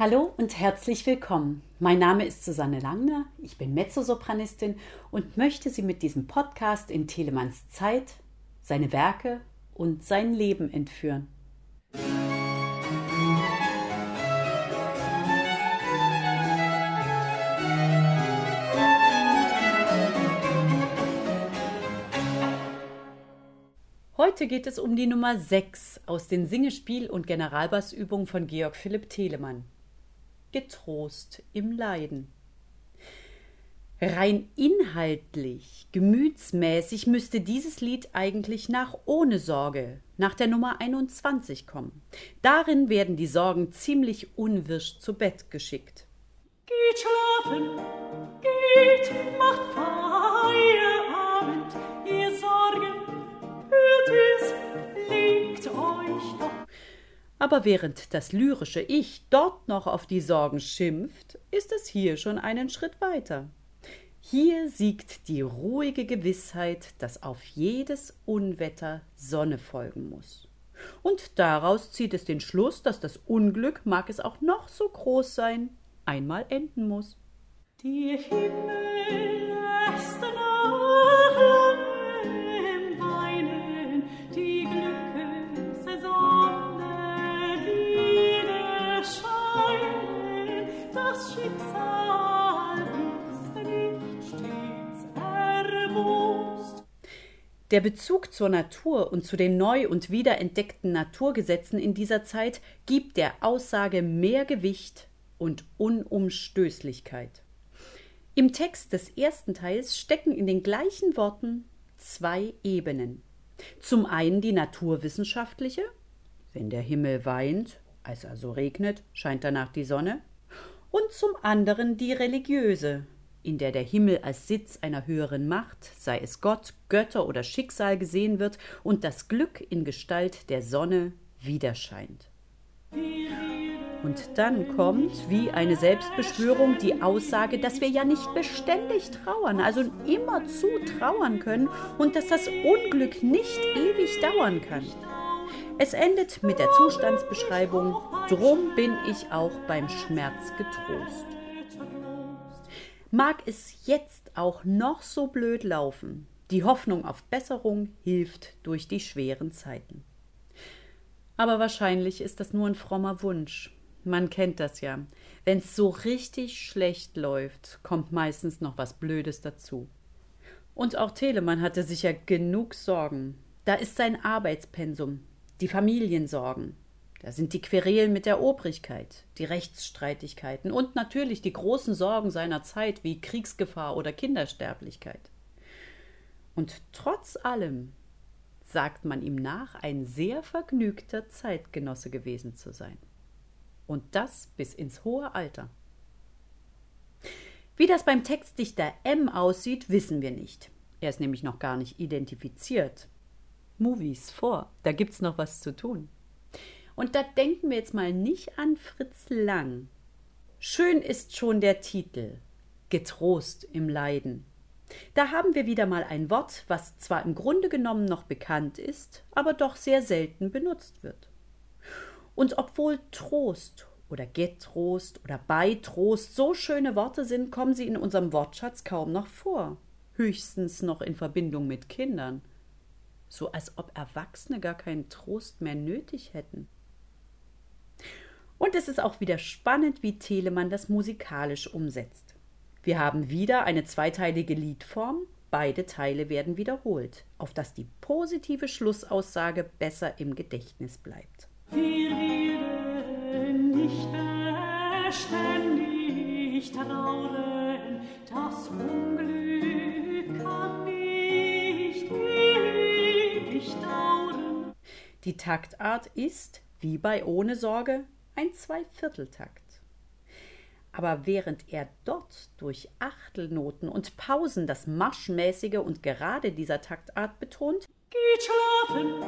Hallo und herzlich willkommen. Mein Name ist Susanne Langner, ich bin Mezzosopranistin und möchte Sie mit diesem Podcast in Telemanns Zeit, seine Werke und sein Leben entführen. Heute geht es um die Nummer 6 aus den Singespiel- und Generalbassübungen von Georg Philipp Telemann getrost im Leiden. Rein inhaltlich, gemütsmäßig müsste dieses Lied eigentlich nach Ohne Sorge, nach der Nummer 21 kommen. Darin werden die Sorgen ziemlich unwirsch zu Bett geschickt. Geht schlafen, geht, aber während das lyrische Ich dort noch auf die Sorgen schimpft, ist es hier schon einen Schritt weiter. Hier siegt die ruhige Gewissheit, dass auf jedes Unwetter Sonne folgen muss. Und daraus zieht es den Schluss, dass das Unglück, mag es auch noch so groß sein, einmal enden muss. Die Himmel Der Bezug zur Natur und zu den neu und wiederentdeckten Naturgesetzen in dieser Zeit gibt der Aussage mehr Gewicht und Unumstößlichkeit. Im Text des ersten Teils stecken in den gleichen Worten zwei Ebenen. Zum einen die naturwissenschaftliche, wenn der Himmel weint, als also regnet, scheint danach die Sonne, und zum anderen die religiöse, in der der Himmel als Sitz einer höheren Macht, sei es Gott, Götter oder Schicksal gesehen wird und das Glück in Gestalt der Sonne widerscheint. Und dann kommt, wie eine Selbstbeschwörung, die Aussage, dass wir ja nicht beständig trauern, also immerzu trauern können und dass das Unglück nicht ewig dauern kann. Es endet mit der Zustandsbeschreibung, drum bin ich auch beim Schmerz getrost. Mag es jetzt auch noch so blöd laufen, die Hoffnung auf Besserung hilft durch die schweren Zeiten. Aber wahrscheinlich ist das nur ein frommer Wunsch. Man kennt das ja. Wenn's so richtig schlecht läuft, kommt meistens noch was Blödes dazu. Und auch Telemann hatte sicher genug Sorgen. Da ist sein Arbeitspensum, die Familiensorgen, da sind die Querelen mit der Obrigkeit, die Rechtsstreitigkeiten und natürlich die großen Sorgen seiner Zeit wie Kriegsgefahr oder Kindersterblichkeit. Und trotz allem sagt man ihm nach, ein sehr vergnügter Zeitgenosse gewesen zu sein. Und das bis ins hohe Alter. Wie das beim Textdichter M aussieht, wissen wir nicht. Er ist nämlich noch gar nicht identifiziert. Movies vor, da gibt's noch was zu tun. Und da denken wir jetzt mal nicht an Fritz Lang. Schön ist schon der Titel Getrost im Leiden. Da haben wir wieder mal ein Wort, was zwar im Grunde genommen noch bekannt ist, aber doch sehr selten benutzt wird. Und obwohl Trost oder Getrost oder Beitrost so schöne Worte sind, kommen sie in unserem Wortschatz kaum noch vor, höchstens noch in Verbindung mit Kindern, so als ob Erwachsene gar keinen Trost mehr nötig hätten. Und es ist auch wieder spannend, wie Telemann das musikalisch umsetzt. Wir haben wieder eine zweiteilige Liedform, beide Teile werden wiederholt, auf dass die positive Schlussaussage besser im Gedächtnis bleibt. Wir reden nicht beständig trauern, das Unglück kann nicht ewig dauern. Die Taktart ist, wie bei Ohne Sorge, ein Zweivierteltakt. Aber während er dort durch Achtelnoten und Pausen das Marschmäßige und Gerade dieser Taktart betont, geht schlafen,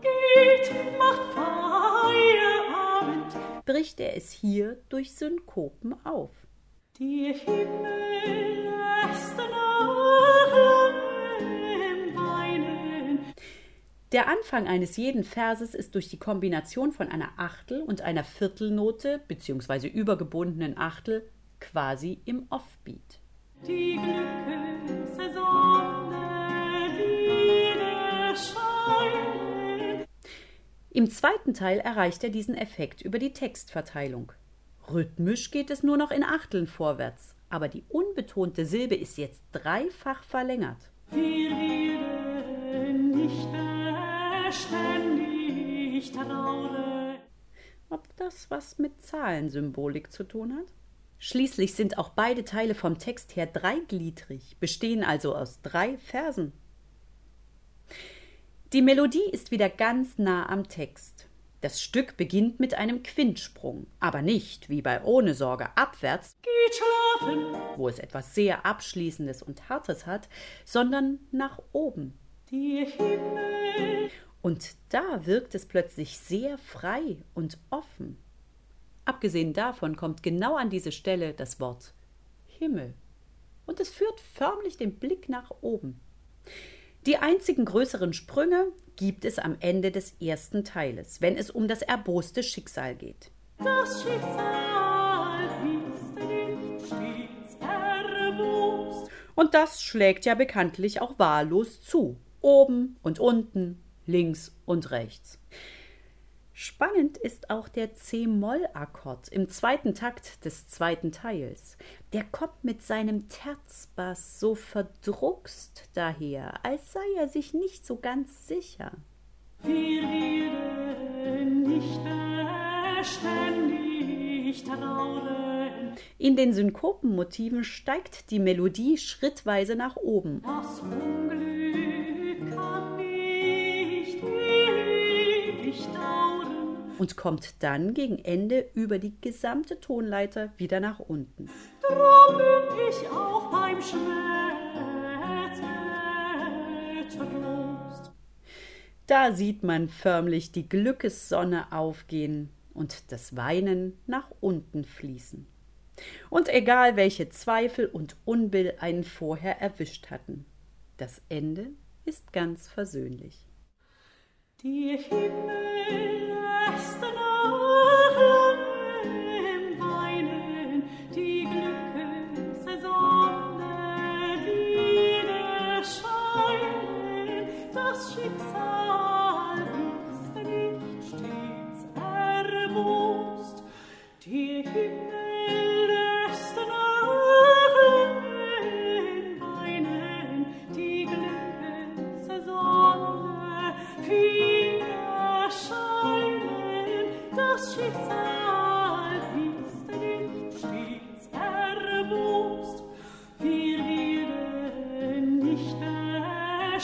geht, macht Feierabend, bricht er es hier durch Synkopen auf. Die Himmel lässt nach Der Anfang eines jeden Verses ist durch die Kombination von einer Achtel und einer Viertelnote bzw. übergebundenen Achtel quasi im Offbeat. Die Glücke Sonne wieder scheinen. Im zweiten Teil erreicht er diesen Effekt über die Textverteilung. Rhythmisch geht es nur noch in Achteln vorwärts, aber die unbetonte Silbe ist jetzt dreifach verlängert. Wir werden nicht beständig trauern. Ob das was mit Zahlensymbolik zu tun hat? Schließlich sind auch beide Teile vom Text her dreigliedrig, bestehen also aus drei Versen. Die Melodie ist wieder ganz nah am Text. Das Stück beginnt mit einem Quintsprung, aber nicht, wie bei Ohne Sorge, abwärts, Geht schlafen, wo es etwas sehr Abschließendes und Hartes hat, sondern nach oben. Und da wirkt es plötzlich sehr frei und offen. Abgesehen davon kommt genau an diese Stelle das Wort Himmel. Und es führt förmlich den Blick nach oben. Die einzigen größeren Sprünge gibt es am Ende des ersten Teiles, wenn es um das erboste Schicksal geht. Das Schicksal ist nicht stets erbost. Und das schlägt ja bekanntlich auch wahllos zu. Oben und unten, links und rechts. Spannend ist auch der C-Moll-Akkord im zweiten Takt des zweiten Teils. Der kommt mit seinem Terzbass so verdruckst daher, als sei er sich nicht so ganz sicher. Wir werden nicht beständig trauern. In den Synkopenmotiven steigt die Melodie schrittweise nach oben Das Unglück und kommt dann gegen Ende über die gesamte Tonleiter wieder nach unten. Drum bin ich auch beim Schmerz. Da sieht man förmlich die Glückessonne aufgehen und das Weinen nach unten fließen. Und egal welche Zweifel und Unbill einen vorher erwischt hatten, das Ende ist ganz versöhnlich. Die Himmel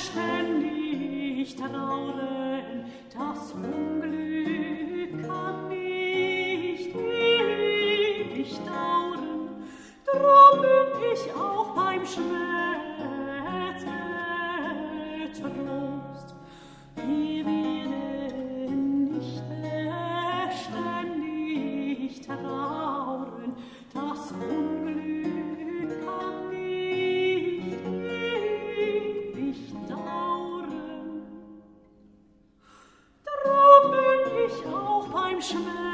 beständig trauern. Das Unglück kann nicht ewig dauern. Drum bin ich auch beim Schmerz tröst. Schmerz